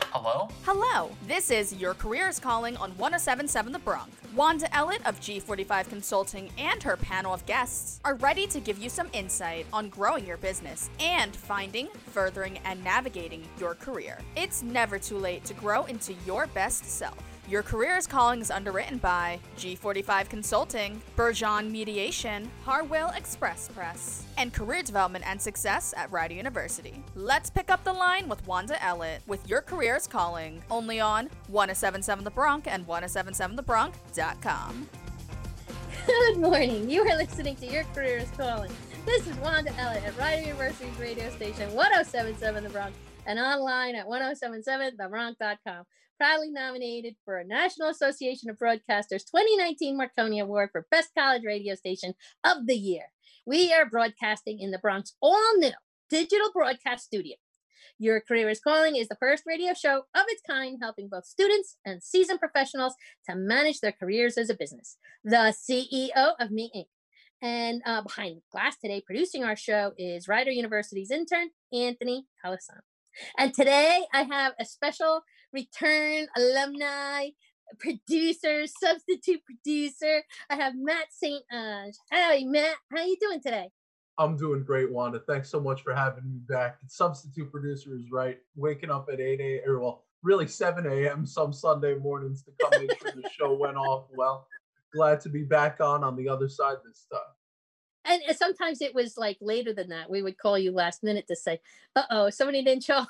Hello? Hello, this is Your Career is Calling on 1077 The Bronc. Wanda Ellett of G45 Consulting and her panel of guests are ready to give you some insight on growing your business and finding, furthering, and navigating your career. It's never too late to grow into your best self. Your Career is Calling is underwritten by G45 Consulting, Bergeon Mediation, Harwell Express Press, and Career Development and Success at Rider University. Let's pick up the line with Wanda Ellett with Your Career is Calling, only on 1077 The Bronc and 1077thebronc.com. Good morning. You are listening to Your Career is Calling. This is Wanda Ellett at Rider University's radio station 1077 The Bronc and online at 1077thebronc.com proudly nominated for a National Association of Broadcasters 2019 Marconi Award for Best College Radio Station of the Year. We are broadcasting in the Bronc's all new digital broadcast studio. Your Career is Calling is the first radio show of its kind, helping both students and seasoned professionals to manage their careers as a business. The CEO of Me Inc. And uh, behind glass today, producing our show is Rider University's intern, Anthony Calisano. And today I have a special return alumni, producer, substitute producer. I have Matt St. Ange. Hey, Matt, how are you doing today? I'm doing great, Wanda. Thanks so much for having me back. Substitute producer is right. Waking up at 8 a.m. or well, really 7 a.m. some Sunday mornings to come make sure the show went off well. Glad to be back on on the other side this time. And sometimes it was like later than that. We would call you last minute to say, "Uh oh, somebody didn't show."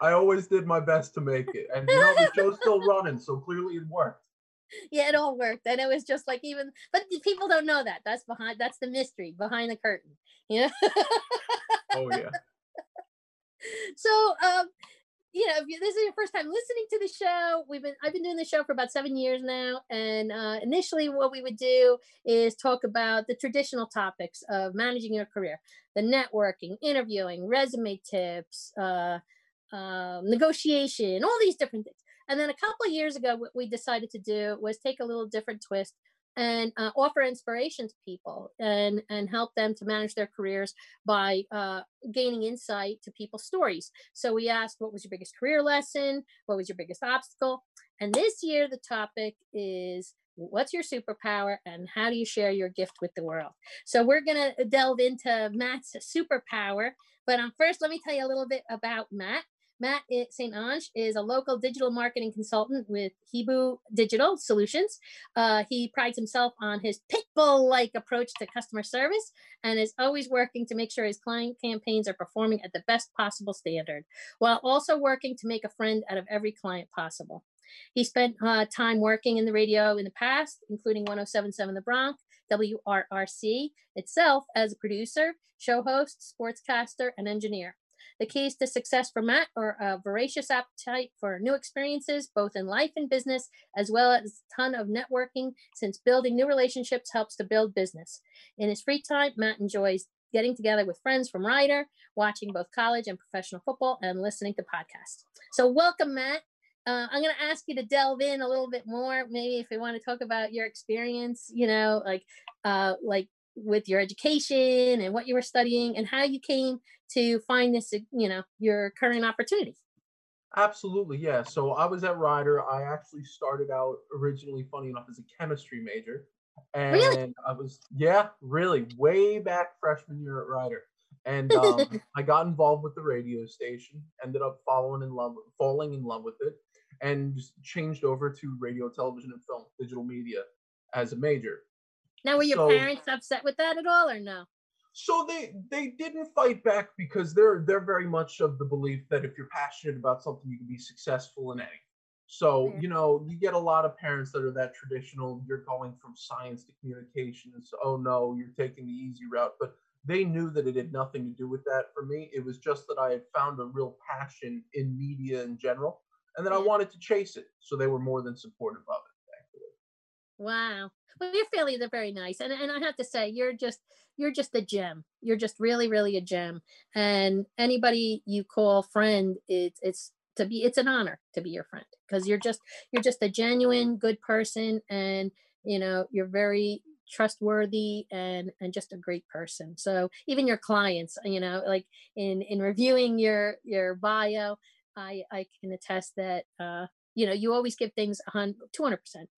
I always did my best to make it, and you know the show's still running, so clearly it worked. Yeah, it all worked, and it was just like even, but people don't know that. That's behind. That's the mystery behind the curtain. You know. oh yeah. So, um, you know, if this is your first time listening to the show, we've been I've been doing the show for about seven years now, and uh, initially what we would do is talk about the traditional topics of managing your career, the networking, interviewing, resume tips, uh, um, negotiation, all these different things. And then a couple of years ago, what we decided to do was take a little different twist and uh, offer inspiration to people and and help them to manage their careers by uh, gaining insight to people's stories. So we asked, what was your biggest career lesson? What was your biggest obstacle? And this year, the topic is what's your superpower and how do you share your gift with the world so we're going to delve into matt's superpower but um, first let me tell you a little bit about matt Matt St. Ange is a local digital marketing consultant with Hibu Digital Solutions. Uh, he prides himself on his pitbull like approach to customer service and is always working to make sure his client campaigns are performing at the best possible standard, while also working to make a friend out of every client possible. He spent uh, time working in the radio in the past, including 1077 The Bronc, WRRC itself as a producer, show host, sportscaster, and engineer. The keys to success for Matt are a voracious appetite for new experiences, both in life and business, as well as a ton of networking, since building new relationships helps to build business. In his free time, Matt enjoys getting together with friends from Rider, watching both college and professional football, and listening to podcasts. So, welcome, Matt. Uh, I'm going to ask you to delve in a little bit more. Maybe if you want to talk about your experience, you know, like, uh, like with your education and what you were studying and how you came to find this, you know, your current opportunity. Absolutely, yeah. So I was at Rider. I actually started out originally, funny enough, as a chemistry major. And really? I was, yeah, really, way back freshman year at Rider. And um, I got involved with the radio station, ended up following in love, falling in love with it, and changed over to radio, television, and film, digital media as a major. Now, were your So- parents upset with that at all, or no? So they they didn't fight back because they're they're very much of the belief that if you're passionate about something, you can be successful in anything. So you know you get a lot of parents that are that traditional. You're going from science to communications. Oh no, you're taking the easy route. But they knew that it had nothing to do with that for me. It was just that I had found a real passion in media in general, and that I wanted to chase it. So they were more than supportive of it. Wow. Well, your they're very nice, and and I have to say, you're just you're just a gem. You're just really, really a gem. And anybody you call friend, it's it's to be it's an honor to be your friend because you're just you're just a genuine good person, and you know you're very trustworthy and and just a great person so even your clients you know like in in reviewing your your bio i i can attest that uh you know you always give things 100 200%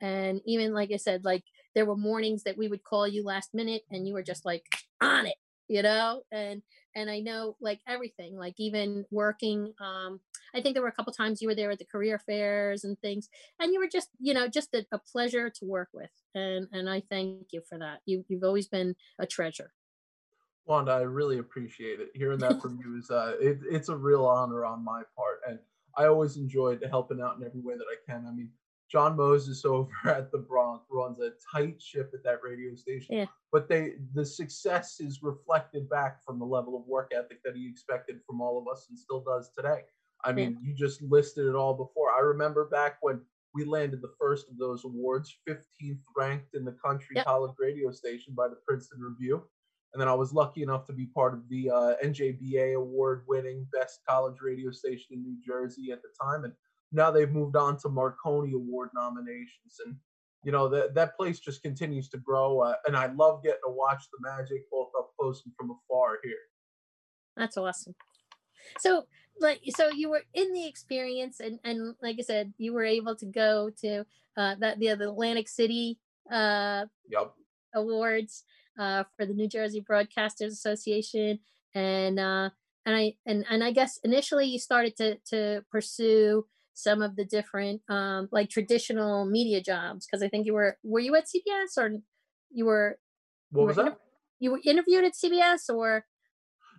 and even like i said like there were mornings that we would call you last minute and you were just like on it you know? And and i know like everything like even working um i think there were a couple times you were there at the career fairs and things and you were just you know just a, a pleasure to work with and and i thank you for that. You, you've always been a treasure. Wanda i really appreciate it. Hearing that from you is uh it, it's a real honor on my part and i always enjoyed helping out in every way that i can. I mean John Moses over at the Bronx runs a tight ship at that radio station. Yeah. But they the success is reflected back from the level of work ethic that he expected from all of us and still does today. I mean, yeah. you just listed it all before. I remember back when we landed the first of those awards, 15th ranked in the country yep. college radio station by the Princeton Review. And then I was lucky enough to be part of the uh, NJBA award winning best college radio station in New Jersey at the time. And now they've moved on to Marconi Award nominations, and you know that that place just continues to grow. Uh, and I love getting to watch the magic both up close and from afar here. That's awesome. So, like, so you were in the experience, and and like I said, you were able to go to uh, that the, the Atlantic City uh, yep. Awards uh, for the New Jersey Broadcasters Association, and uh, and I and and I guess initially you started to to pursue some of the different um, like traditional media jobs because I think you were were you at CBS or you were what you was were that? you were interviewed at CBS or?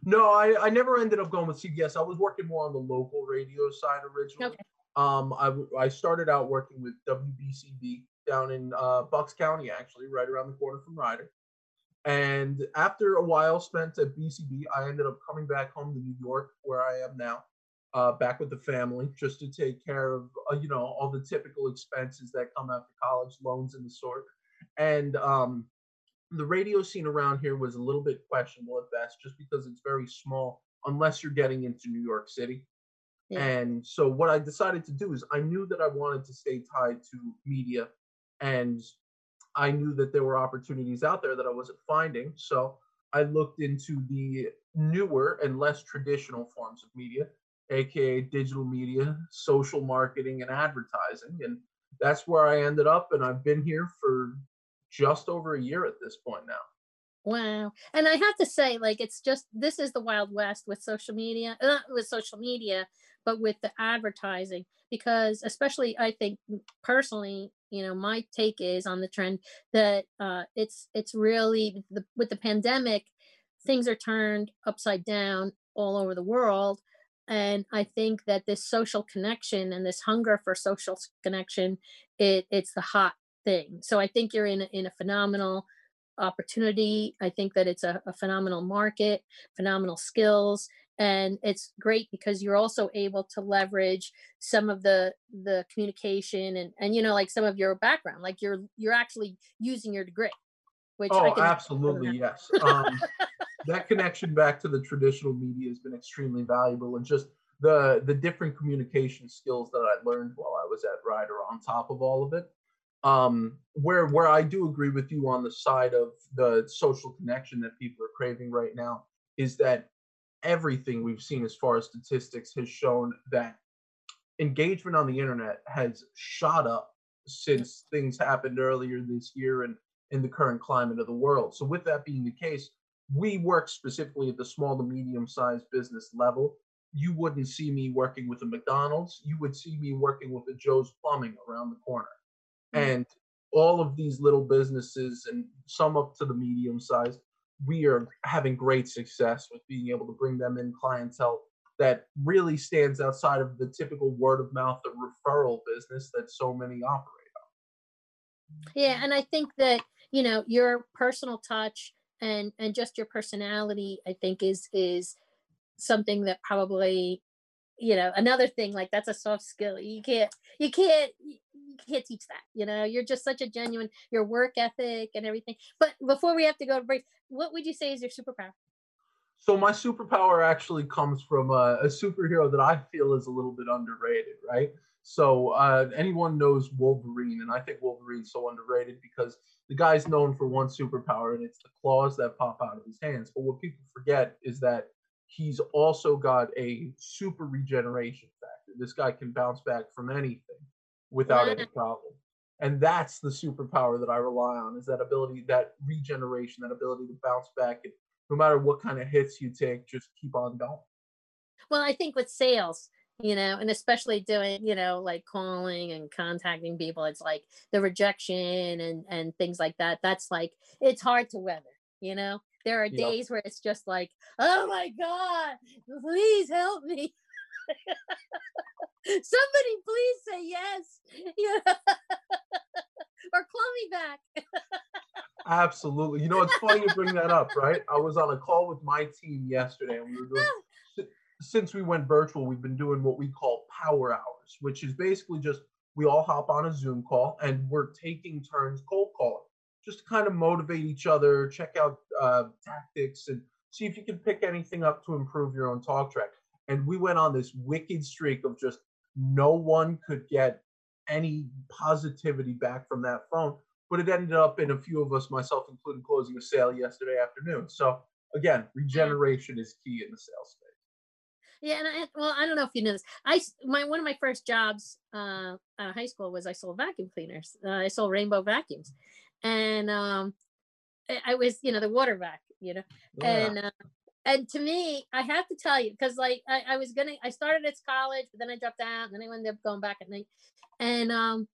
No I, I never ended up going with CBS I was working more on the local radio side originally. Okay. um I, I started out working with WBCB down in uh, Bucks County actually right around the corner from Rider. And after a while spent at BCB I ended up coming back home to New York where I am now uh, back with the family just to take care of uh, you know all the typical expenses that come after college loans and the sort. And um, the radio scene around here was a little bit questionable at best just because it's very small unless you're getting into new york city. Yeah. and so what i decided to do is i knew that i wanted to stay tied to media and i knew that there were opportunities out there that i wasn't finding. So i looked into the newer and less traditional forms of media aka digital media, social marketing, and advertising. And that's where I ended up. And I've been here for just over a year at this point now. Wow. And I have to say, like, it's just this is the Wild West with social media, not with social media, but with the advertising. Because, especially, I think personally, you know, my take is on the trend that uh, it's it's really the, with the pandemic, things are turned upside down all over the world and i think that this social connection and this hunger for social connection it, it's the hot thing. So i think you're in a, in a phenomenal opportunity. I think that it's a, a phenomenal market phenomenal skills and it's great because you're also able to leverage some of the the communication and and you know like some of your background like you're you're actually using your degree which oh absolutely yes. Um, that connection back to the traditional media has been extremely valuable and just the the different communication skills that I learned while I was at Rider on top of all of it. Um, where where I do agree with you on the side of the social connection that people are craving right now is that everything we've seen as far as statistics has shown that engagement on the internet has shot up since things happened earlier this year and in the current climate of the world. So with that being the case, we work specifically at the small to medium sized business level. You wouldn't see me working with a McDonald's. You would see me working with a Joe's Plumbing around the corner. Mm-hmm. And all of these little businesses and some up to the medium size, we are having great success with being able to bring them in clientele that really stands outside of the typical word of mouth or referral business that so many operate on. Yeah, and I think that, you know, your personal touch and and just your personality i think is is something that probably you know another thing like that's a soft skill. You can't you can't you can't teach that you know? You're just such a genuine your work ethic and everything. But before we have to go to break what would you say is your superpower? So my superpower actually comes from a, a superhero that i feel is a little bit underrated right So uh, anyone knows Wolverine, and I think Wolverine's so underrated because the guy's known for one superpower, and it's the claws that pop out of his hands. But what people forget is that he's also got a super regeneration factor. This guy can bounce back from anything without any problem. And that's the superpower that I rely on is that ability, that regeneration, that ability to bounce back. And no matter what kind of hits you take, just keep on going. Well, I think with sales, you know, and especially doing, you know, like calling and contacting people, it's like the rejection and and things like that. That's like it's hard to weather, you know. There are days where it's just like, oh my God, please help me. Somebody please say yes. Yeah. or call me back. Absolutely. You know, it's funny you bring that up, right? I was on a call with my team yesterday and we were doing since we went virtual, we've been doing what we call power hours, which is basically just we all hop on a Zoom call and we're taking turns cold calling just to kind of motivate each other, check out uh, tactics, and see if you can pick anything up to improve your own talk track. And we went on this wicked streak of just no one could get any positivity back from that phone. But it ended up in a few of us, myself included, closing a sale yesterday afternoon. So again, regeneration is key in the sales space. Yeah, and I well, I don't know if you know this. I my one of my first jobs uh, at high school was I sold vacuum cleaners. Uh, I sold rainbow vacuums, and um, I was you know the water vac, you know, yeah. and uh, and to me, I have to tell you because like I, I was gonna I started at college, but then I dropped out, and then I ended up going back at night, and um,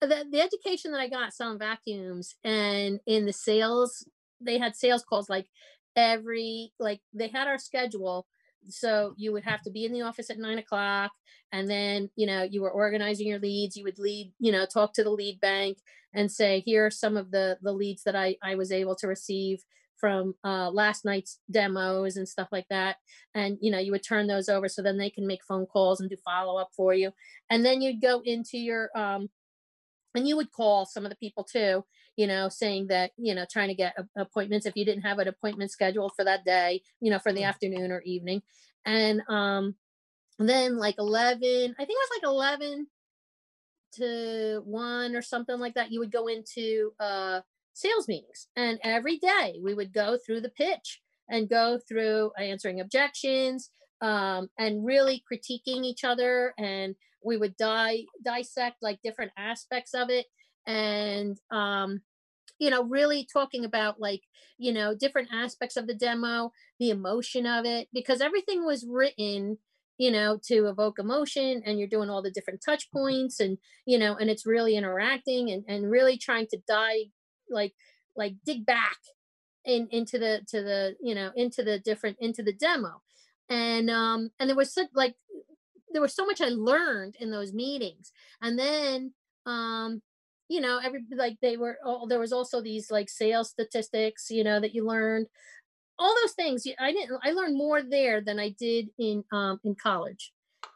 the the education that I got selling vacuums and in the sales, they had sales calls like every like they had our schedule so you would have to be in the office at nine o'clock and then you know you were organizing your leads you would lead you know talk to the lead bank and say here are some of the the leads that i i was able to receive from uh, last night's demos and stuff like that. And you know you would turn those over so then they can make phone calls and do follow up for you. And then you'd go into your um and you would call some of the people too you know, saying that, you know, trying to get appointments if you didn't have an appointment scheduled for that day, you know, for the afternoon or evening. And um then like 11, I think it was like 11 to 1 or something like that, you would go into uh sales meetings. And every day we would go through the pitch and go through answering objections um, and really critiquing each other and we would di- dissect like different aspects of it and um, you know really talking about like you know different aspects of the demo the emotion of it because everything was written you know to evoke emotion and you're doing all the different touch points and you know and it's really interacting and, and really trying to dive like like dig back in into the to the you know into the different into the demo and um and there was such like there was so much i learned in those meetings and then um you know every like they were all there was also these like sales statistics you know that you learned all those things i didn't i learned more there than i did in um in college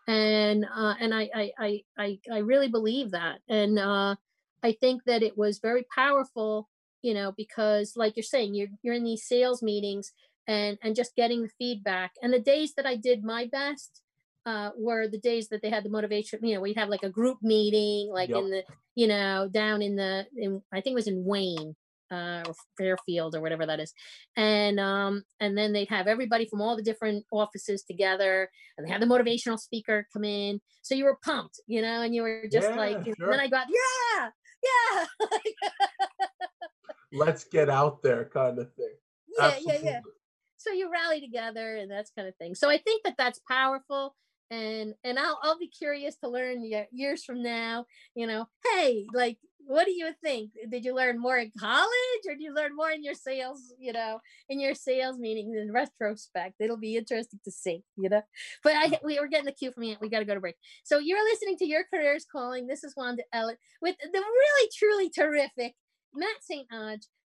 and uh and i i i i, I really believe that and uh i think that it was very powerful you know because like you're saying you're you're in these sales meetings and and just getting the feedback and the days that i did my best uh, were the days that they had the motivation. You know, we'd have like a group meeting, like yep. in the, you know, down in the, in, I think it was in Wayne uh, or Fairfield or whatever that is, and um, and then they'd have everybody from all the different offices together, and they had the motivational speaker come in. So you were pumped, you know, and you were just yeah, like, sure. and then I got, yeah, yeah. Let's get out there, kind of thing. Yeah, Absolutely. yeah, yeah. So you rally together and that's kind of thing. So I think that that's powerful and and I'll I'll be curious to learn years from now. You know, hey, like, what do you think? Did you learn more in college, or did you learn more in your sales? You know, in your sales meetings in retrospect, it'll be interesting to see. You know, but I we were getting the cue from you. We got to go to break. So you're listening to Your Careers Calling. This is Wanda Ellett with the really truly terrific Matt St.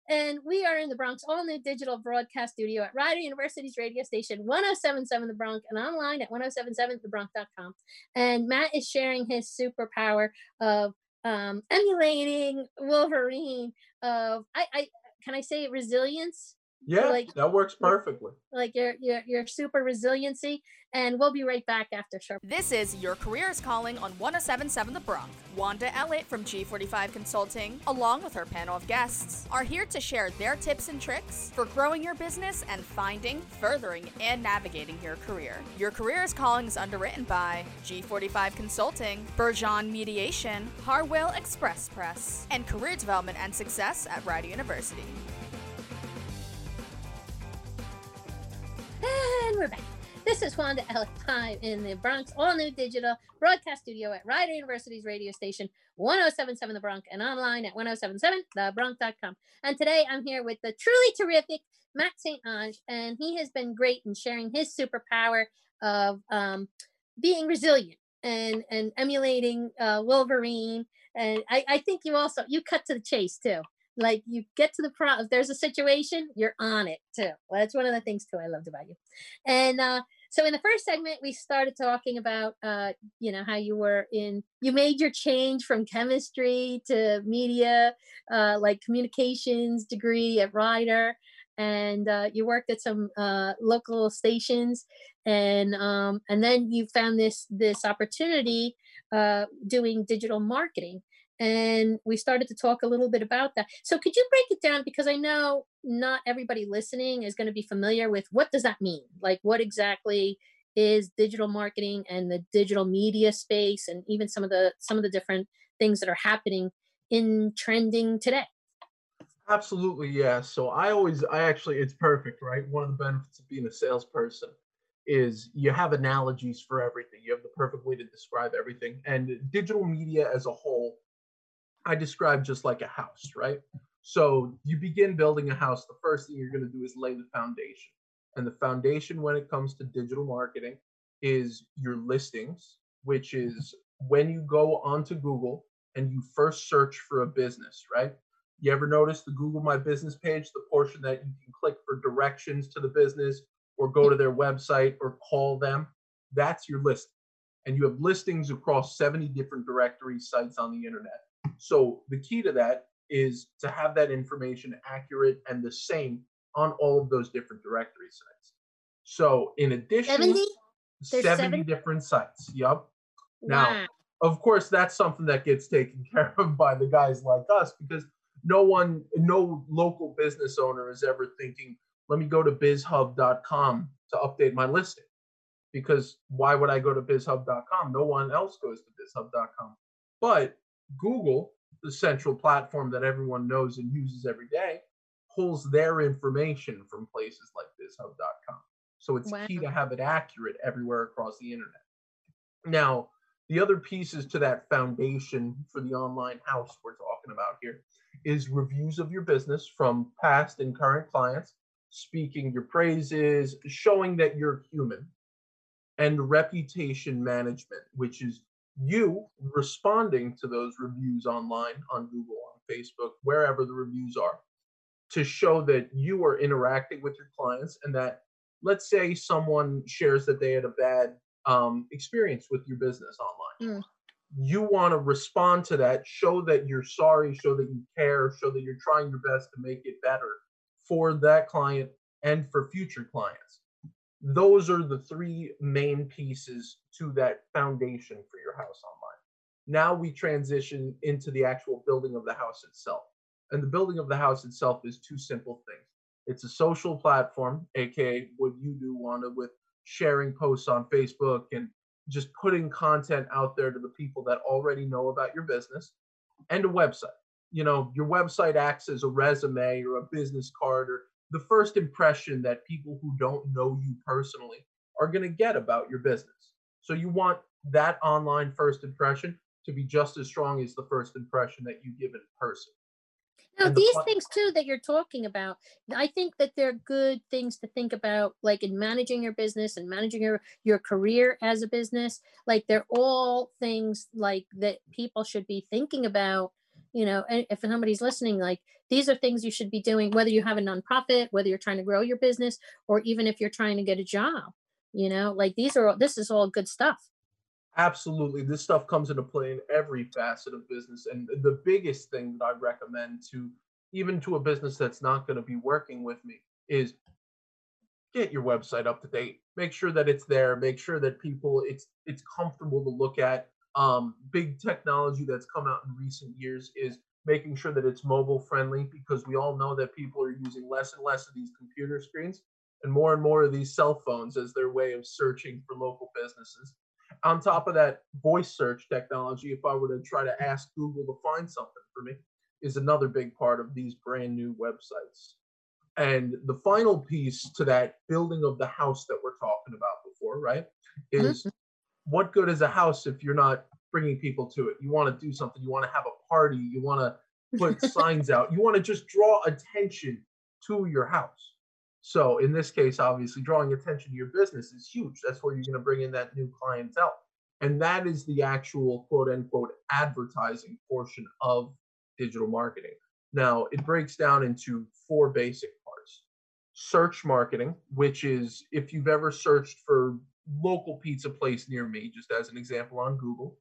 and we are in the Bronc's all new digital broadcast studio at Rider University's radio station 1077 The Bronc and online at 1077thebronc.com. And Matt is sharing his superpower of um, emulating Wolverine of I, I can I say resilience? Yeah, like- that works perfectly. like your your your super resiliency. And we'll be right back after sharp. This is Your Career is Calling on 1077 The Bronc. Wanda Ellett from G45 Consulting, along with her panel of guests, are here to share their tips and tricks for growing your business and finding, furthering, and navigating your career. Your Career is Calling is underwritten by G45 Consulting, Bergeon Mediation, Harwell Express Press, and Career Development and Success at Rider University. And we're back. This is Wanda Ellett live in the Bronc's, all new digital broadcast studio at Rider University's radio station 1077 The Bronc and online at 1077thebronc.com. And today I'm here with the truly terrific Matt St. Ange, and he has been great in sharing his superpower of um, being resilient and, and emulating uh, Wolverine. And I, I think you also, you cut to the chase too like you get to the problem. if there's a situation you're on it too well, that's one of the things too i loved about you and uh so in the first segment we started talking about uh you know how you were in you made your change from chemistry to media uh like communications degree at Rider and uh, you worked at some uh, local stations and um, and then you found this this opportunity uh, doing digital marketing and we started to talk a little bit about that. So could you break it down because I know not everybody listening is going to be familiar with what does that mean? Like what exactly is digital marketing and the digital media space and even some of the some of the different things that are happening in trending today. Absolutely, yeah. So I always, I actually, it's perfect, right? One of the benefits of being a salesperson is you have analogies for everything. You have the perfect way to describe everything. And digital media as a whole, I describe just like a house, right? So you begin building a house. The first thing you're going to do is lay the foundation. And the foundation when it comes to digital marketing is your listings, which is when you go onto Google and you first search for a business, right? You ever notice the Google My Business page, the portion that you can click for directions to the business or go to their website or call them? That's your listing. And you have listings across 70 different directory sites on the internet. So the key to that is to have that information accurate and the same on all of those different directory sites. So in addition, 70? 70 70? different sites. Yup. Now, Wow. of course, that's something that gets taken care of by the guys like us because no one, no local business owner is ever thinking, let me go to bizhub.com to update my listing. Because why would I go to bizhub.com? No one else goes to bizhub.com. But Google, the central platform that everyone knows and uses every day, pulls their information from places like bizhub.com. So it's key to have it accurate everywhere across the internet. Now, the other pieces to that foundation for the online house we're talking about here is reviews of your business from past and current clients, speaking your praises, showing that you're human, and reputation management, which is you responding to those reviews online on Google, on Facebook, wherever the reviews are, to show that you are interacting with your clients and that, let's say, someone shares that they had a bad um, experience with your business online. Mm. You want to respond to that, show that you're sorry, show that you care, show that you're trying your best to make it better for that client and for future clients. Those are the three main pieces to that foundation for your house online. Now we transition into the actual building of the house itself. And the building of the house itself is two simple things. It's a social platform, aka what you do, Wanda, with sharing posts on Facebook and just putting content out there to the people that already know about your business, and a website. You know, your website acts as a resume or a business card or the first impression that people who don't know you personally are going to get about your business. So you want that online first impression to be just as strong as the first impression that you give in person. Now, the these fun- things too that you're talking about, I think that they're good things to think about, like in managing your business and managing your your career as a business. Like they're all things like that people should be thinking about. You know, if somebody's listening, like these are things you should be doing, whether you have a nonprofit, whether you're trying to grow your business, or even if you're trying to get a job. You know, like these are this is all good stuff. Absolutely. This stuff comes into play in every facet of business. And the biggest thing that I recommend to even to a business that's not going to be working with me is get your website up to date. Make sure that it's there. Make sure that people it's it's comfortable to look at. Um, big technology that's come out in recent years is making sure that it's mobile friendly because we all know that people are using less and less of these computer screens and more and more of these cell phones as their way of searching for local businesses. On top of that, voice search technology, if I were to try to ask Google to find something for me, is another big part of these brand new websites. And the final piece to that building of the house that we're talking about before, right, is mm-hmm. What good is a house if you're not bringing people to it? You want to do something, you want to have a party, you want to put signs out, you want to just draw attention to your house. So in this case, obviously, drawing attention to your business is huge. That's where you're going to bring in that new clientele. And that is the actual quote unquote advertising portion of digital marketing. Now, it breaks down into four basic parts search marketing, which is if you've ever searched for local pizza place near me, just as an example on Google,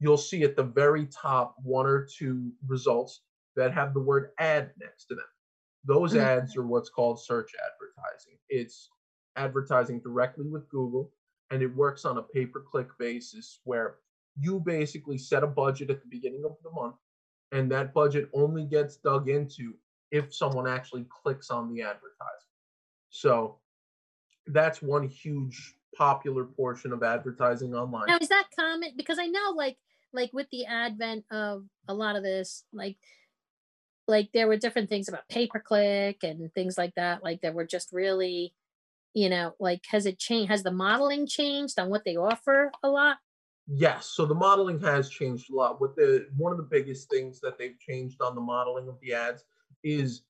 you'll see at the very top one or two results that have the word ad next to them. Those mm-hmm. ads are what's called search advertising. It's advertising directly with Google, and it works on a pay per click basis where you basically set a budget at the beginning of the month, and that budget only gets dug into if someone actually clicks on the advertisement. So that's one huge popular portion of advertising online. Now, is that common? Because I know, like, like with the advent of a lot of this, like like there were different things about pay per click and things like that like that were just really you know like has it changed has the modeling changed on what they offer a lot yes so the modeling has changed a lot what the one of the biggest things that they've changed on the modeling of the ads is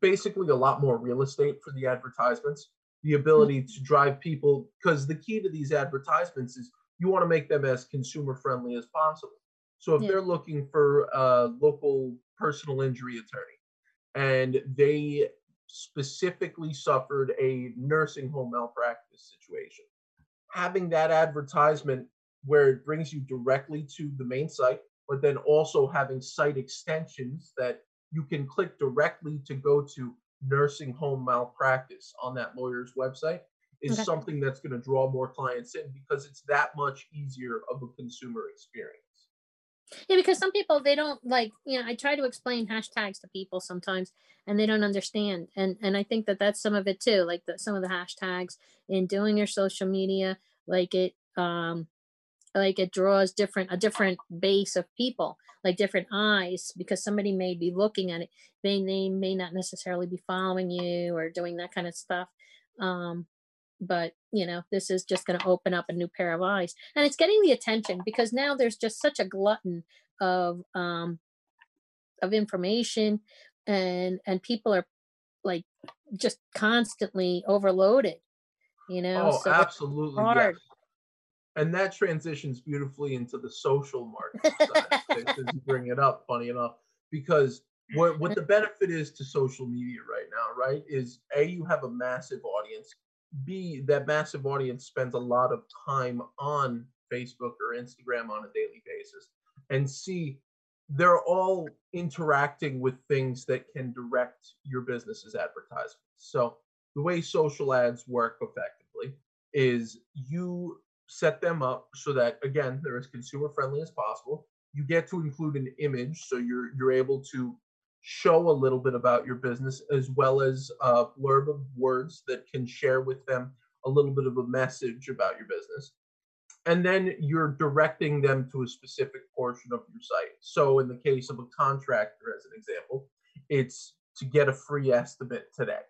basically a lot more real estate for the advertisements the ability to drive people because the key to these advertisements is you want to make them as consumer friendly as possible so if yeah. they're looking for a local personal injury attorney and they specifically suffered a nursing home malpractice situation, having that advertisement where it brings you directly to the main site, but then also having site extensions that you can click directly to go to nursing home malpractice on that lawyer's website is okay. something that's going to draw more clients in because it's that much easier of a consumer experience. Yeah, because some people they don't like, you know, I try to explain hashtags to people sometimes and they don't understand. And and I think that that's some of it too, like the, some of the hashtags in doing your social media, like it um like it draws different a different base of people, like different eyes because somebody may be looking at it. They they may not necessarily be following you or doing that kind of stuff. Um but you know this is just going to open up a new pair of eyes and it's getting the attention because now there's just such a glutton of um of information and and people are like just constantly overloaded you know oh so absolutely yes. And that transitions beautifully into the social market side you bring it up funny enough because what what the benefit is to social media right now right is a you have a massive audience B, that massive audience spends a lot of time on Facebook or Instagram on a daily basis. And C, they're all interacting with things that can direct your business's advertisements. So the way social ads work effectively is you set them up so that again they're as consumer friendly as possible. You get to include an image so you're you're able to show a little bit about your business as well as a blurb of words that can share with them a little bit of a message about your business. And then you're directing them to a specific portion of your site. So, in the case of a contractor, as an example, it's to get a free estimate today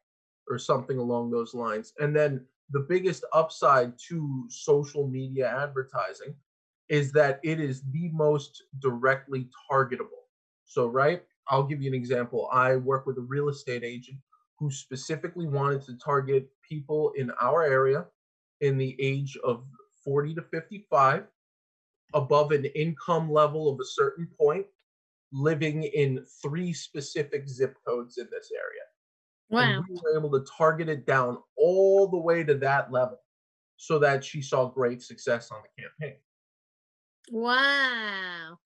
or something along those lines. And then the biggest upside to social media advertising is that it is the most directly targetable. So, right, I'll give you an example. I work with a real estate agent who specifically wanted to target people in our area in the age of 40 to 55 above an income level of a certain point living in three specific zip codes in this area. Wow. And we were able to target it down all the way to that level so that she saw great success on the campaign. Wow.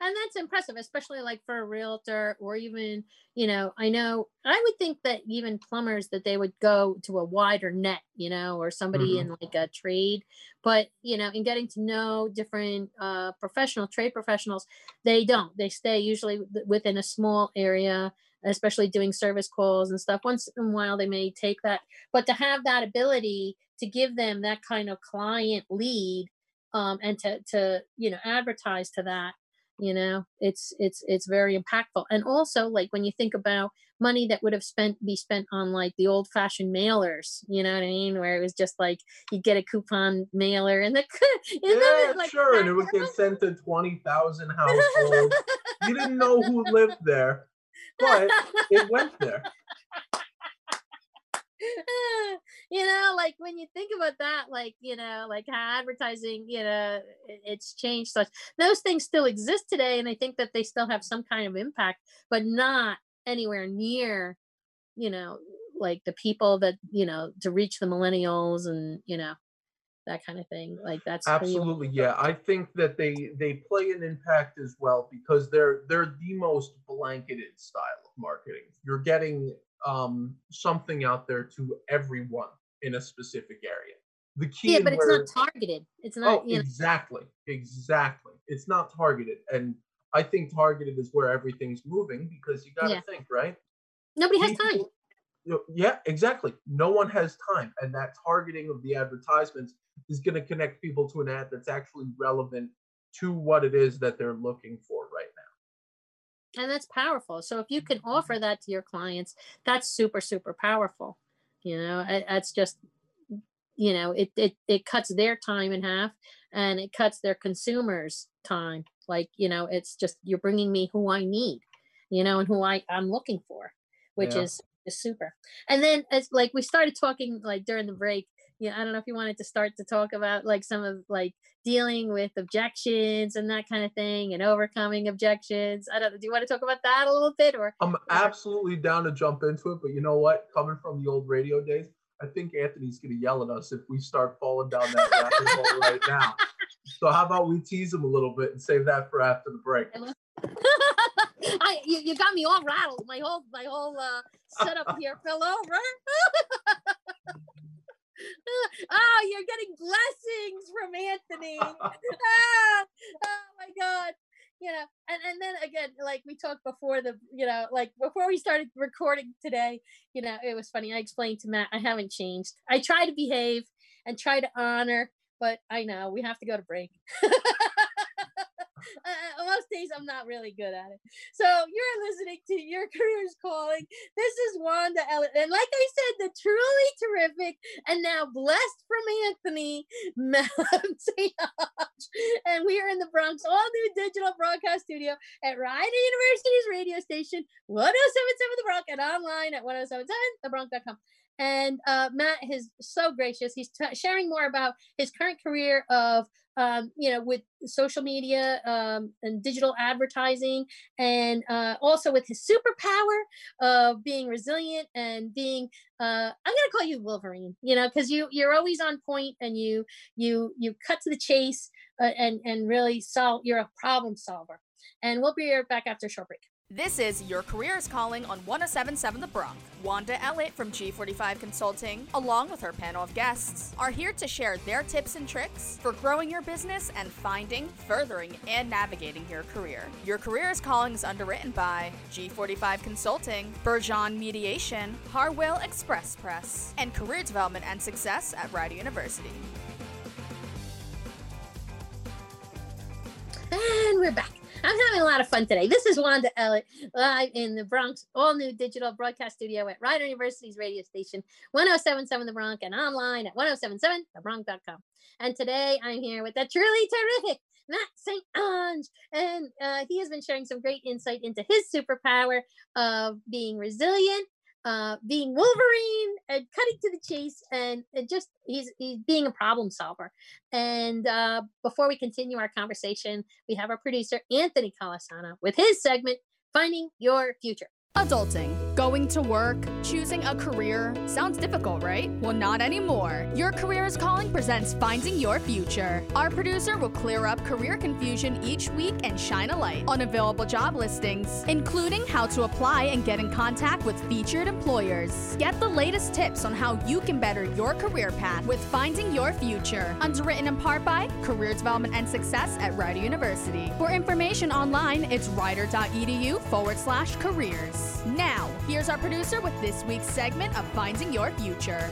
and that's impressive especially like for a realtor or even you know i know i would think that even plumbers that they would go to a wider net you know or somebody mm-hmm. in like a trade but you know in getting to know different uh, professional trade professionals they don't they stay usually within a small area especially doing service calls and stuff once in a while they may take that. But to have that ability to give them that kind of client lead um, and to to you know advertise to that you know it's it's it's very impactful. And also like when you think about money that would have spent be spent on like the old fashioned mailers you know what i mean? Where it was just like you get a coupon mailer and the yeah like sure and it would get sent to 20000 households. You didn't know who lived there but it went there you know, like when you think about that, like, you know, like advertising, you know, it's changed such those things still exist today. And I think that they still have some kind of impact, but not anywhere near, you know, like the people that, you know, to reach the millennials and, you know, that kind of thing. Like that's absolutely yeah. I think that they they play an impact as well because they're they're the most blanketed style of marketing. You're getting um, something out there to everyone in a specific area. The key, yeah, but where, it's not targeted. It's not. Oh, you know. exactly, exactly. It's not targeted, and I think targeted is where everything's moving because you got to yeah. think, right? Nobody has time. Yeah, exactly. No one has time, and that targeting of the advertisements is going to connect people to an ad that's actually relevant to what it is that they're looking for right now. And that's powerful. So if you can mm-hmm. offer that to your clients, that's super, super powerful. You know, that's just, you know, it, it, it cuts their time in half and it cuts their consumers time. Like, you know, it's just, you're bringing me who I need, you know, and who I, I'm looking for, which yeah. is, is super. And then as like we started talking like during the break, yeah, I don't know if you wanted to start to talk about like some of like dealing with objections and that kind of thing and overcoming objections. I don't. Do you want to talk about that a little bit or I'm absolutely down to jump into it, but you know what? Coming from the old radio days, I think Anthony's gonna yell at us if we start falling down that rabbit hole right now. So how about we tease him a little bit and save that for after the break? I you, you got me all rattled. My whole my whole uh setup here fell over. oh, you're getting blessings from Anthony. ah, oh my God. You know, and, and then again, like we talked before the, you know, like before we started recording today, you know, it was funny. I explained to Matt, I haven't changed. I try to behave and try to honor, but I know we have to go to break. uh, most days I'm not really good at it. So you're listening to Your Career's Calling. This is Wanda Ellett. And like I said, the truly terrific and now blessed from Anthony And we are in the Bronc's, all new digital broadcast studio at Rider University's radio station, 1077 The Bronc, and online at 1077thebronc.com. And uh, Matt is so gracious. He's t- sharing more about his current career of um, you know, with social media um, and digital advertising, and uh, also with his superpower of being resilient and being. Uh, I'm gonna call you Wolverine, you know, because you you're always on point and you you you cut to the chase uh, and and really solve. You're a problem solver. And we'll be back after a short break. This is Your Career is Calling on 1077 The Bronc. Wanda Ellett from G45 Consulting, along with her panel of guests, are here to share their tips and tricks for growing your business and finding, furthering, and navigating your career. Your Career is Calling is underwritten by G45 Consulting, Bergeon Mediation, Harwell Express Press, and Career Development and Success at Rider University. And we're back. I'm having a lot of fun today. This is Wanda Ellett live in the Bronc's, all new digital broadcast studio at Rider University's radio station, 1077 The Bronc, and online at 1077thebronc.com. And today I'm here with the truly terrific Matt St. Ange. And uh, he has been sharing some great insight into his superpower of being resilient uh, being Wolverine and cutting to the chase, and, just he's he's being a problem solver. And uh, before we continue our conversation, we have our producer Anthony Calasana with his segment "Finding Your Future." Adulting, going to work, choosing a career sounds difficult, right? Well, not anymore. Your Career is Calling presents Finding Your Future. Our producer will clear up career confusion each week and shine a light on available job listings, including how to apply and get in contact with featured employers. Get the latest tips on how you can better your career path with Finding Your Future. Underwritten in part by Career Development and Success at Rider University. For information online, it's rider.edu forward slash careers. Now, here's our producer with this week's segment of Finding Your Future.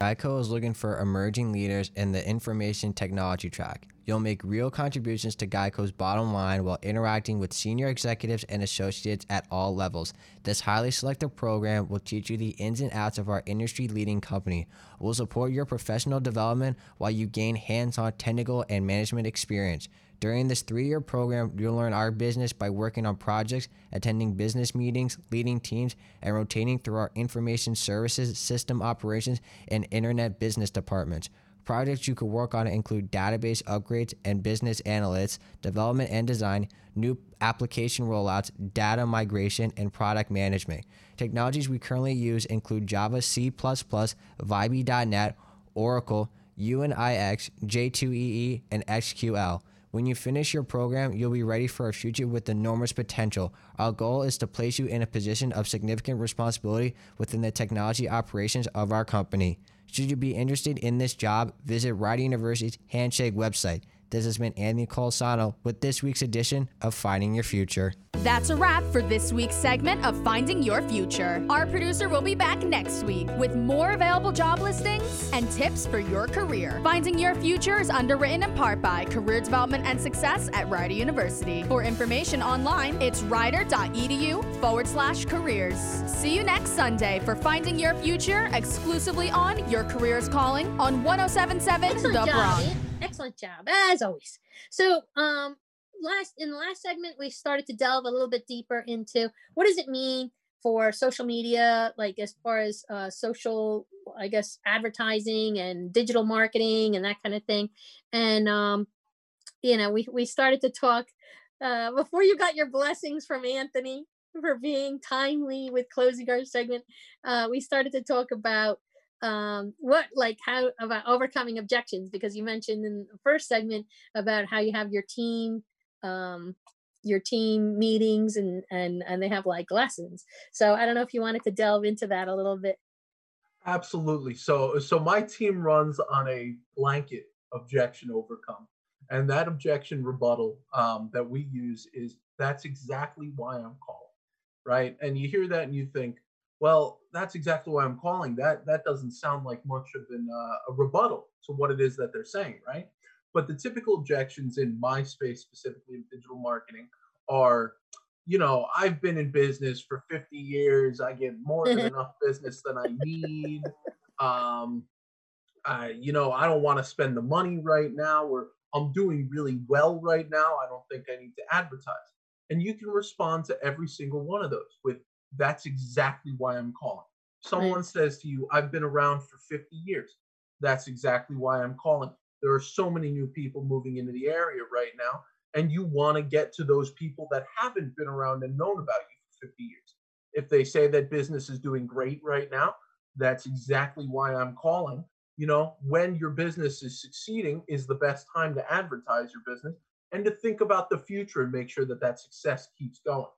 GEICO is looking for emerging leaders in the information technology track. You'll make real contributions to GEICO's bottom line while interacting with senior executives and associates at all levels. This highly selective program will teach you the ins and outs of our industry leading company. We'll support your professional development while you gain hands on technical and management experience. During this three year program, you'll learn our business by working on projects, attending business meetings, leading teams, and rotating through our information services, system operations, and internet business departments. Projects you could work on include database upgrades and business analytics, development and design, new application rollouts, data migration, and product management. Technologies we currently use include Java, C, VB.NET, Oracle, UNIX, J2EE, and SQL. When you finish your program, you'll be ready for a future with enormous potential. Our goal is to place you in a position of significant responsibility within the technology operations of our company. Should you be interested in this job, visit Rider University's Handshake website. This has been Anthony Colsano with this week's edition of Finding Your Future. That's a wrap for this week's segment of Finding Your Future. Our producer will be back next week with more available job listings and tips for your career. Finding Your Future is underwritten in part by Career Development and Success at Rider University. For information online, it's rider.edu forward slash careers. See you next Sunday for Finding Your Future exclusively on Your Career is Calling on 1077 Excellent The job, Bronc. Excellent job, as always. So, um, last in the last segment, we started to delve a little bit deeper into what does it mean for social media, like as far as uh, social, I guess, advertising and digital marketing and that kind of thing. And um, you know, we we started to talk uh, before you got your blessings from Anthony for being timely with closing our segment. Uh, we started to talk about um what like how about overcoming objections because you mentioned in the first segment about how you have your team um your team meetings and and and they have like lessons so i don't know if you wanted to delve into that a little bit Absolutely. So so my team runs on a blanket objection overcome. And that objection rebuttal um, that we use is that's exactly why I'm calling. Right. And you hear that and you think, well, that's exactly why I'm calling. That that doesn't sound like much of an, uh, a rebuttal to what it is that they're saying, right? But the typical objections in my space, specifically in digital marketing, are, you know, I've been in business for 50 years. I get more than enough business than I need. Um, I, you know, I don't want to spend the money right now, or I'm doing really well right now. I don't think I need to advertise. And you can respond to every single one of those with that's exactly why I'm calling. Someone Right. says to you, I've been around for 50 years. That's exactly why I'm calling. There are so many new people moving into the area right now, and you want to get to those people that haven't been around and known about you for 50 years. If they say that business is doing great right now, that's exactly why I'm calling. You know, when your business is succeeding is the best time to advertise your business and to think about the future and make sure that that success keeps going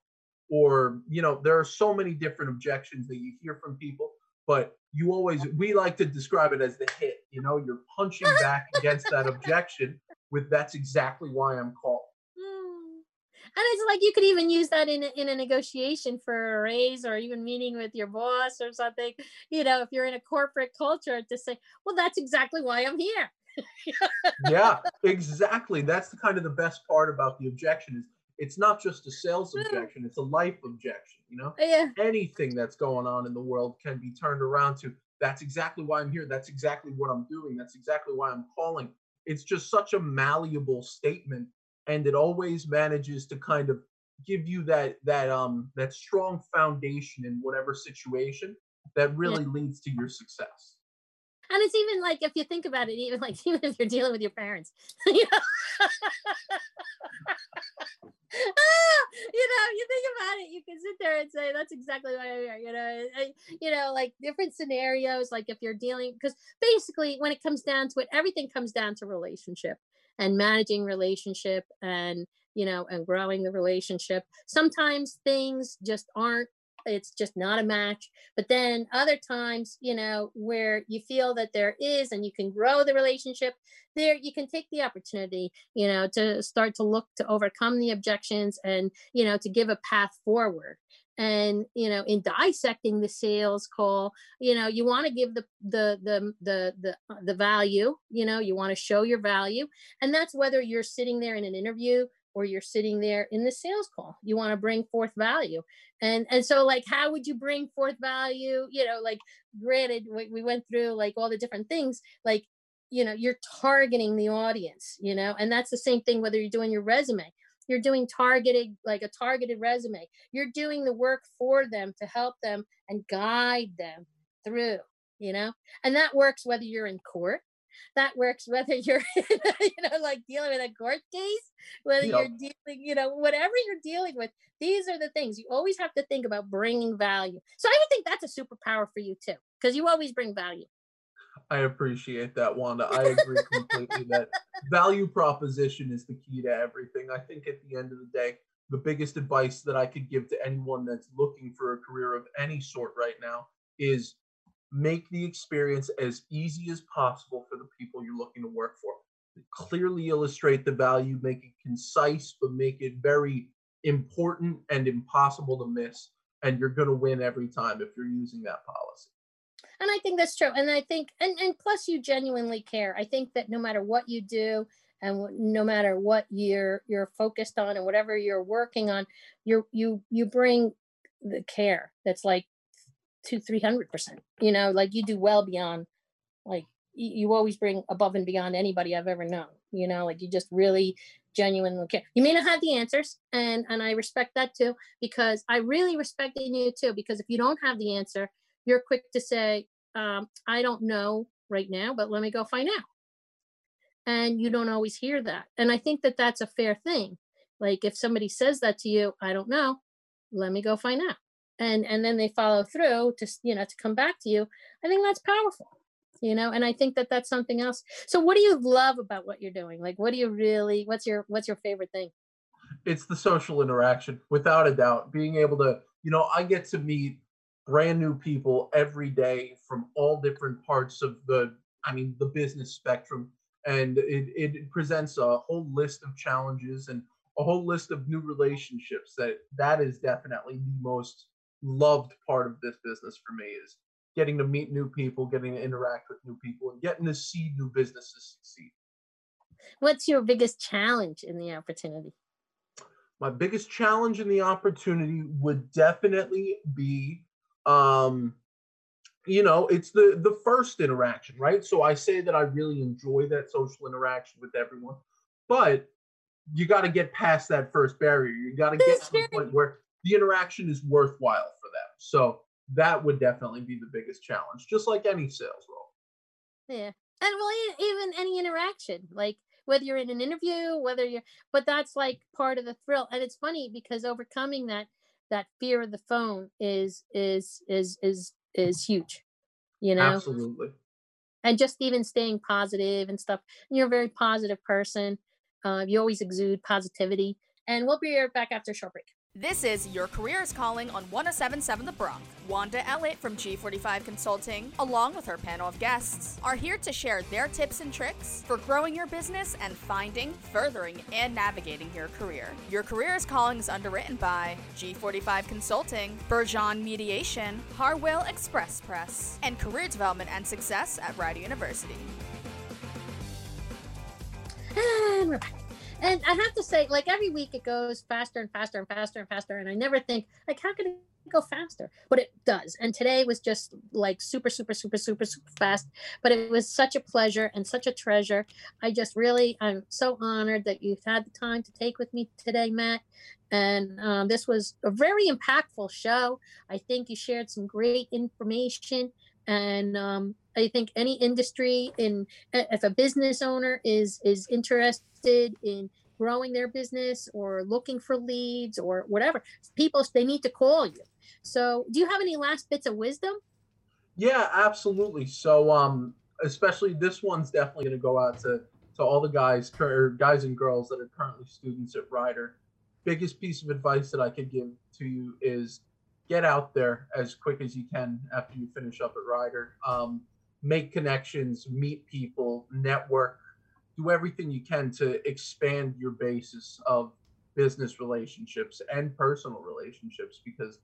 or you know there are so many different objections that you hear from people but you always we like to describe it as the hit you know you're punching back against that objection with that's exactly why i'm called. Mm. and it's like you could even use that in a, in a negotiation for a raise or even meeting with your boss or something you know if you're in a corporate culture to say well that's exactly why i'm here. Yeah exactly. That's the kind of the best part about the objection is it's not just a sales objection it's a life objection you know yeah anything that's going on in the world can be turned around to that's exactly why I'm here. That's exactly what I'm doing. That's exactly why I'm calling. It's just such a malleable statement and it always manages to kind of give you that that um that strong foundation in whatever situation that really leads to your success. and it's even like if you think about it, even like even if you're dealing with your parents, you know. ah, you know, you think about it, you can sit there and say, that's exactly I'm here. You know, I, you know, like different scenarios, like if you're dealing, because basically when it comes down to it, everything comes down to relationship and managing relationship and, you know, and growing the relationship. Sometimes things just aren't it's just not a match. But then other times, you know, where you feel that there is and you can grow the relationship, there you can take the opportunity, you know, to start to look to overcome the objections and, you know, to give a path forward and you know in dissecting the sales call you know you want to give the the the the the, uh, the value you know you want to show your value and that's whether you're sitting there in an interview or you're sitting there in the sales call you want to bring forth value. And and so like how would you bring forth value? You know like granted we went through like all the different things like you know you're targeting the audience you know and that's the same thing whether you're doing your resume. You're doing targeted like a targeted resume. You're doing the work for them to help them and guide them through you know? And that works whether you're in court that works whether you're you know like dealing with a court case whether yep. you're dealing you know whatever you're dealing with these are the things you always have to think about bringing value. So i would think that's a superpower for you too because you always bring value. I appreciate that wanda. I agree completely that value proposition is the key to everything. I think at the end of the day the biggest advice that i could give to anyone that's looking for a career of any sort right now is make the experience as easy as possible for the people you're looking to work for. Clearly illustrate the value, make it concise, but make it very important and impossible to miss. And you're going to win every time if you're using that policy. And I think that's true. And I think, and, and plus, you genuinely care. I think that no matter what you do, and no matter what you're you're focused on and whatever you're working on, you you you bring the care that's like hundred percent. You know, like you do well beyond, like you always bring above and beyond anybody I've ever known. You know, like you just really genuinely care. You may not have the answers, and and I respect that too because I really respect you too because if you don't have the answer, you're quick to say, um, I don't know right now, but let me go find out. And you don't always hear that, and I think that that's a fair thing. Like if somebody says that to you, I don't know, let me go find out and and then they follow through to you know to come back to you i think that's powerful you know and i think that that's something else. So what do you love about what you're doing? Like what do you really what's your what's your favorite thing? It's the social interaction without a doubt. Being able to you know i get to meet brand new people every day from all different parts of the i mean the business spectrum and it, it presents a whole list of challenges and a whole list of new relationships that that is definitely the most loved part of this business for me is getting to meet new people, getting to interact with new people, and getting to see new businesses succeed. What's your biggest challenge in the opportunity? My biggest challenge in the opportunity would definitely be um you know it's the the first interaction right so i say that i really enjoy that social interaction with everyone but you got to get past that first barrier you got to get to the point where the interaction is worthwhile for them. So that would definitely be the biggest challenge, just like any sales role. Yeah. And well, even any interaction, like whether you're in an interview, whether you're, but that's like part of the thrill. And it's funny because overcoming that, that fear of the phone is, is, is, is, is huge, you know? Absolutely. And just even staying positive and stuff. You're a very positive person. Uh, you always exude positivity. And we'll be right back after a short break. This is Your Career is Calling on 1077 The Bronc. Wanda Ellett from G45 Consulting, along with her panel of guests, are here to share their tips and tricks for growing your business and finding, furthering, and navigating your career. Your Career is Calling is underwritten by G45 Consulting, Bergeon Mediation, Harwell Express Press, and Career Development and Success at Rider University. And we're back and I have to say, like every week it goes faster and faster and faster and faster. And I never think, like, how can it go faster? But it does. And today was just like super, super, super, super, super fast. But it was such a pleasure and such a treasure. I just really, I'm so honored that you've had the time to take with me today, Matt. And um, this was a very impactful show. I think you shared some great information. And um, I think any industry in if a business owner is is interested in growing their business or looking for leads or whatever, people they need to call you. So, do you have any last bits of wisdom? Yeah, absolutely. So, um, especially this one's definitely going to go out to to all the guys or guys and girls that are currently students at Rider. Biggest piece of advice that I could give to you is get out there as quick as you can after you finish up at Rider. Um, make connections, meet people, network, do everything you can to expand your basis of business relationships and personal relationships because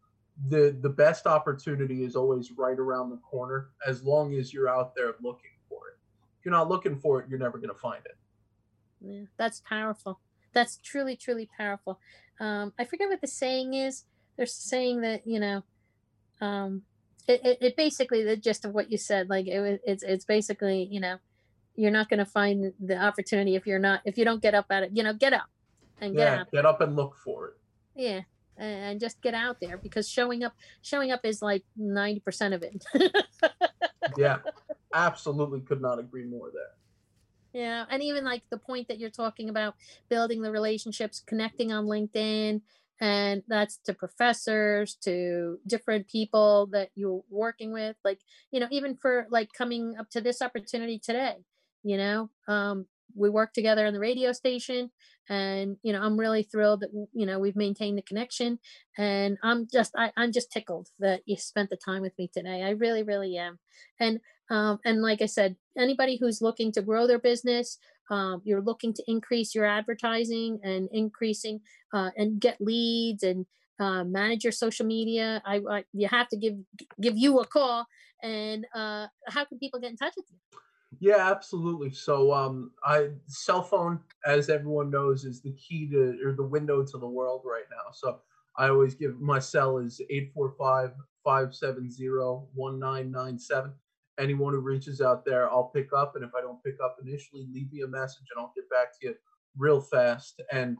the the best opportunity is always right around the corner as long as you're out there looking for it. If you're not looking for it, you're never going to find it. Yeah, that's powerful. That's truly, truly powerful. Um, I forget what the saying is. They're saying that you know, um, it, it, it basically the gist of what you said. Like it, was it's it's basically you know, you're not going to find the opportunity if you're not if you don't get up at it. You know, get up and get yeah, out. Get up and look for it. Yeah, and just get out there because showing up showing up is like 90% of it yeah absolutely could not agree more there yeah and even like the point that you're talking about building the relationships connecting on linkedin and that's to professors to different people that you're working with like you know even for like coming up to this opportunity today you know um we work together on the radio station and you know i'm really thrilled that you know we've maintained the connection and i'm just I, i'm just tickled that you spent the time with me today. I really really am. And um, and like i said anybody who's looking to grow their business um, you're looking to increase your advertising and increasing uh, and get leads and uh, manage your social media I, I you have to give give you a call and uh, how can people get in touch with you yeah, absolutely. So, um, I cell phone, as everyone knows, is the key to or the window to the world right now. So, I always give my cell is 845-570-1997. Anyone who reaches out there, I'll pick up, and if I don't pick up initially, leave me a message, and I'll get back to you real fast. And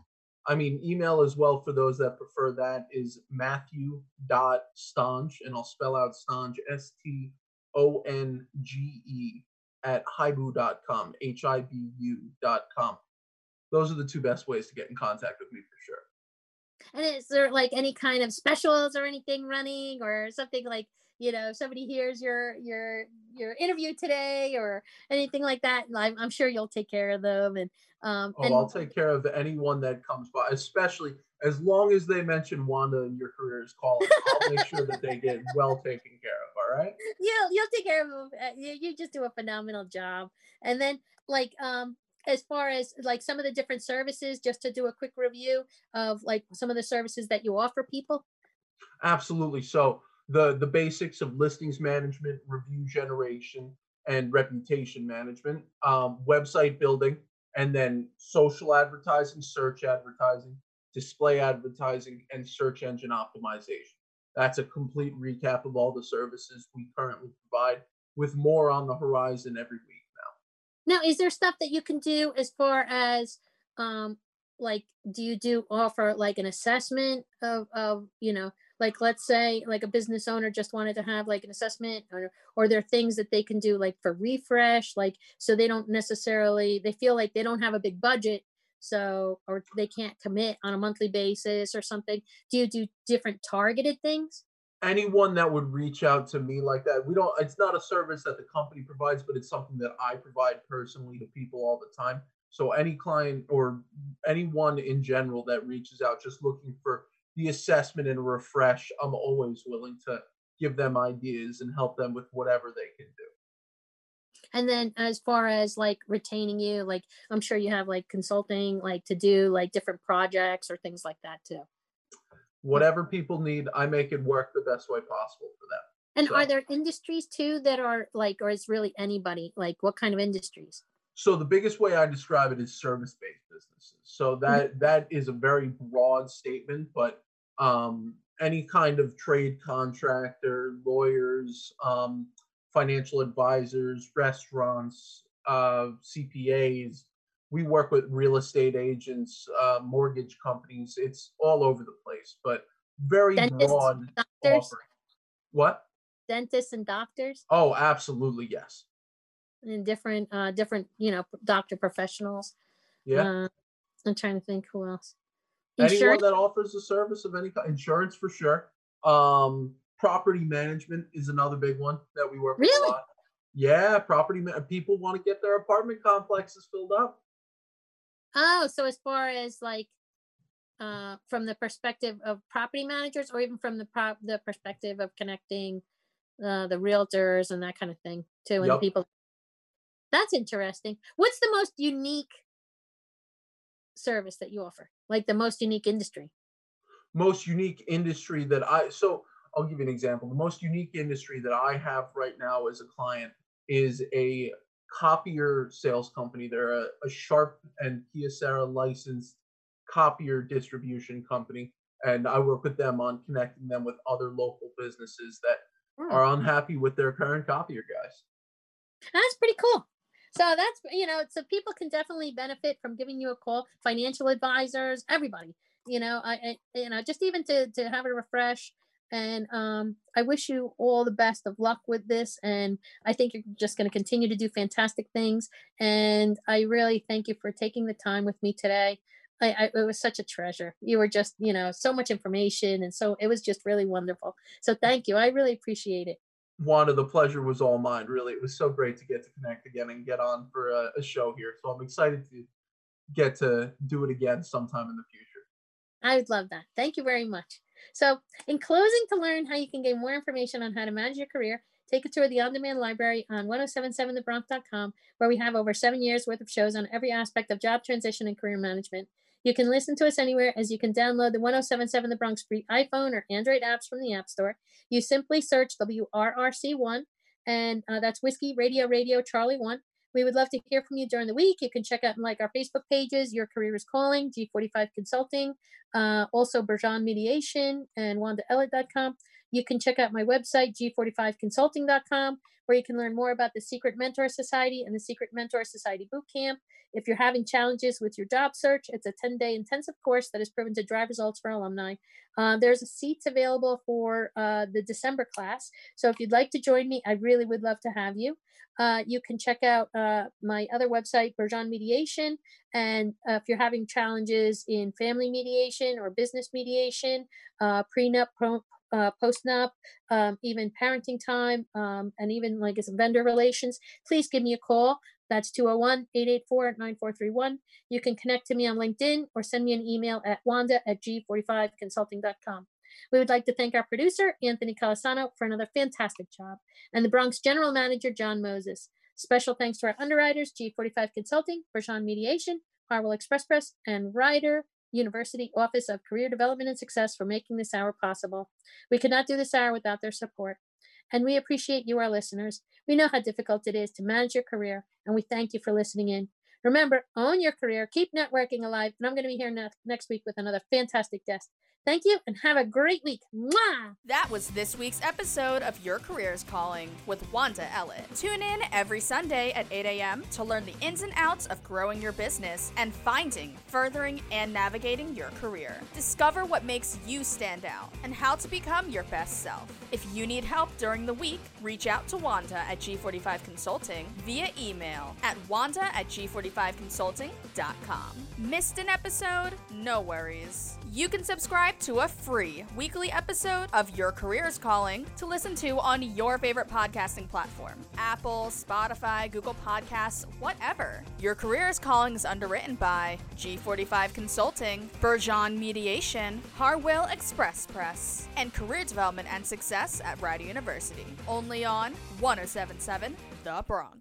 I mean, email as well for those that prefer that is Matthew.stonge, and I'll spell out Stonge S T O N G E at hibu.com, H I B U.com. Those are the two best ways to get in contact with me for sure. And is there like any kind of specials or anything running or something like, you know, somebody hears your your your interview today or anything like that, I'm, I'm sure you'll take care of them. And um, oh, and- I'll take care of anyone that comes by, especially as long as they mention Wanda and your career is calling. I'll make sure that they get well taken care of right? Yeah, you'll take care of them. Uh, you, you just do a phenomenal job. And then, like, um, as far as like some of the different services, just to do a quick review of like some of the services that you offer people. Absolutely. So the the basics of listings management, review generation, and reputation management, um, website building, and then social advertising, search advertising, display advertising, and search engine optimization. That's a complete recap of all the services we currently provide, with more on the horizon every week now. Now, is there stuff that you can do as far as, um, like, do you do offer like an assessment of, of you know, like let's say like a business owner just wanted to have like an assessment or or there are things that they can do like for refresh like so they don't necessarily they feel like they don't have a big budget so or they can't commit on a monthly basis or something. Do you do different targeted things? Anyone that would reach out to me like that we don't it's not a service that the company provides but it's something that i provide personally to people all the time. So any client or anyone in general that reaches out just looking for the assessment and refresh i'm always willing to give them ideas and help them with whatever they can do and then as far as like retaining you like i'm sure you have like consulting like to do like different projects or things like that too whatever people need i make it work the best way possible for them and so. are there industries too that are like or is really anybody like what kind of industries so the biggest way i describe it is service-based businesses so that mm-hmm. that is a very broad statement but um any kind of trade contractor lawyers um financial advisors, restaurants, uh, CPAs. We work with real estate agents, uh, mortgage companies. It's all over the place, but very broad offering. What? dentists and doctors Oh, absolutely yes. and different uh different you know doctor professionals. Yeah. Uh, I'm trying to think who else. Anyone Insurance. that offers a service of any kind, insurance for sure. Um, property management is another big one that we work with a lot. Yeah, property ma- people want to get their apartment complexes filled up. Oh, so as far as like uh from the perspective of property managers or even from the prop the perspective of connecting uh the realtors and that kind of thing too and the people that's interesting. What's the most unique service that you offer? Like the most unique industry? Most unique industry that I so I'll give you an example. The most unique industry that I have right now as a client is a copier sales company. They're a, a Sharp and Kyocera licensed copier distribution company, and I work with them on connecting them with other local businesses that Hmm. are unhappy with their current copier guys. That's pretty cool. So that's you know, so people can definitely benefit from giving you a call. Financial advisors, everybody. You know, I, I you know, just even to to have a refresh. And um, I wish you all the best of luck with this. And I think you're just going to continue to do fantastic things. And I really thank you for taking the time with me today. I, I it was such a treasure. You were just, you know, so much information, and so it was just really wonderful. So thank you. I really appreciate it. Wanda, the pleasure was all mine. Really, it was so great to get to connect again and get on for a, a show here. So I'm excited to get to do it again sometime in the future. I would love that. Thank you very much. So, in closing, to learn how you can gain more information on how to manage your career, take a tour of the on demand library on 1077thebronc.com, where we have over seven years worth of shows on every aspect of job transition and career management. You can listen to us anywhere as you can download the 1077 The Bronc free iPhone or Android apps from the App Store. You simply search WRRC1, and uh, that's Whiskey Radio Radio Charlie 1. We would love to hear from you during the week. You can check out and like our Facebook pages, Your Career is Calling, G45 Consulting, uh, also Bergeon Mediation and WandaEllett.com. You can check out my website, G45consulting.com, where you can learn more about the Secret Mentor Society and the Secret Mentor Society Bootcamp. If you're having challenges with your job search, it's a 10 day intensive course that has proven to drive results for alumni. Uh, there's seats available for uh, the December class. So if you'd like to join me, I really would love to have you. Uh, you can check out uh, my other website, Bergeon Mediation. And uh, if you're having challenges in family mediation or business mediation, uh, prenup, pro, uh, postnup, um, even parenting time, um, and even like as vendor relations, please give me a call. That's 201 884 9431. You can connect to me on LinkedIn or send me an email at wanda at g45consulting.com. We would like to thank our producer, Anthony Calasano, for another fantastic job, and the Bronc General Manager, John Moses. Special thanks to our underwriters, G45 Consulting, Bergeon Mediation, Harwell Express Press, and Rider University Office of Career Development and Success for making this hour possible. We could not do this hour without their support. And we appreciate you, our listeners. We know how difficult it is to manage your career, and we thank you for listening in. Remember, own your career, keep networking alive, and I'm going to be here ne- next week with another fantastic guest. Thank you and have a great week. Mwah! That was this week's episode of Your Career's Calling with Wanda Ellett. Tune in every Sunday at 8 a.m. to learn the ins and outs of growing your business and finding, furthering, and navigating your career. Discover what makes you stand out and how to become your best self. If you need help during the week, reach out to Wanda at G45 Consulting via email at wanda at g45consulting.com. Missed an episode? No worries. You can subscribe to a free weekly episode of Your Career's Calling to listen to on your favorite podcasting platform Apple, Spotify, Google Podcasts, whatever. Your Career is Calling is underwritten by G45 Consulting, Bergeon Mediation, Harwell Express Press, and Career Development and Success at Rider University. Only on 1077 The Bronc.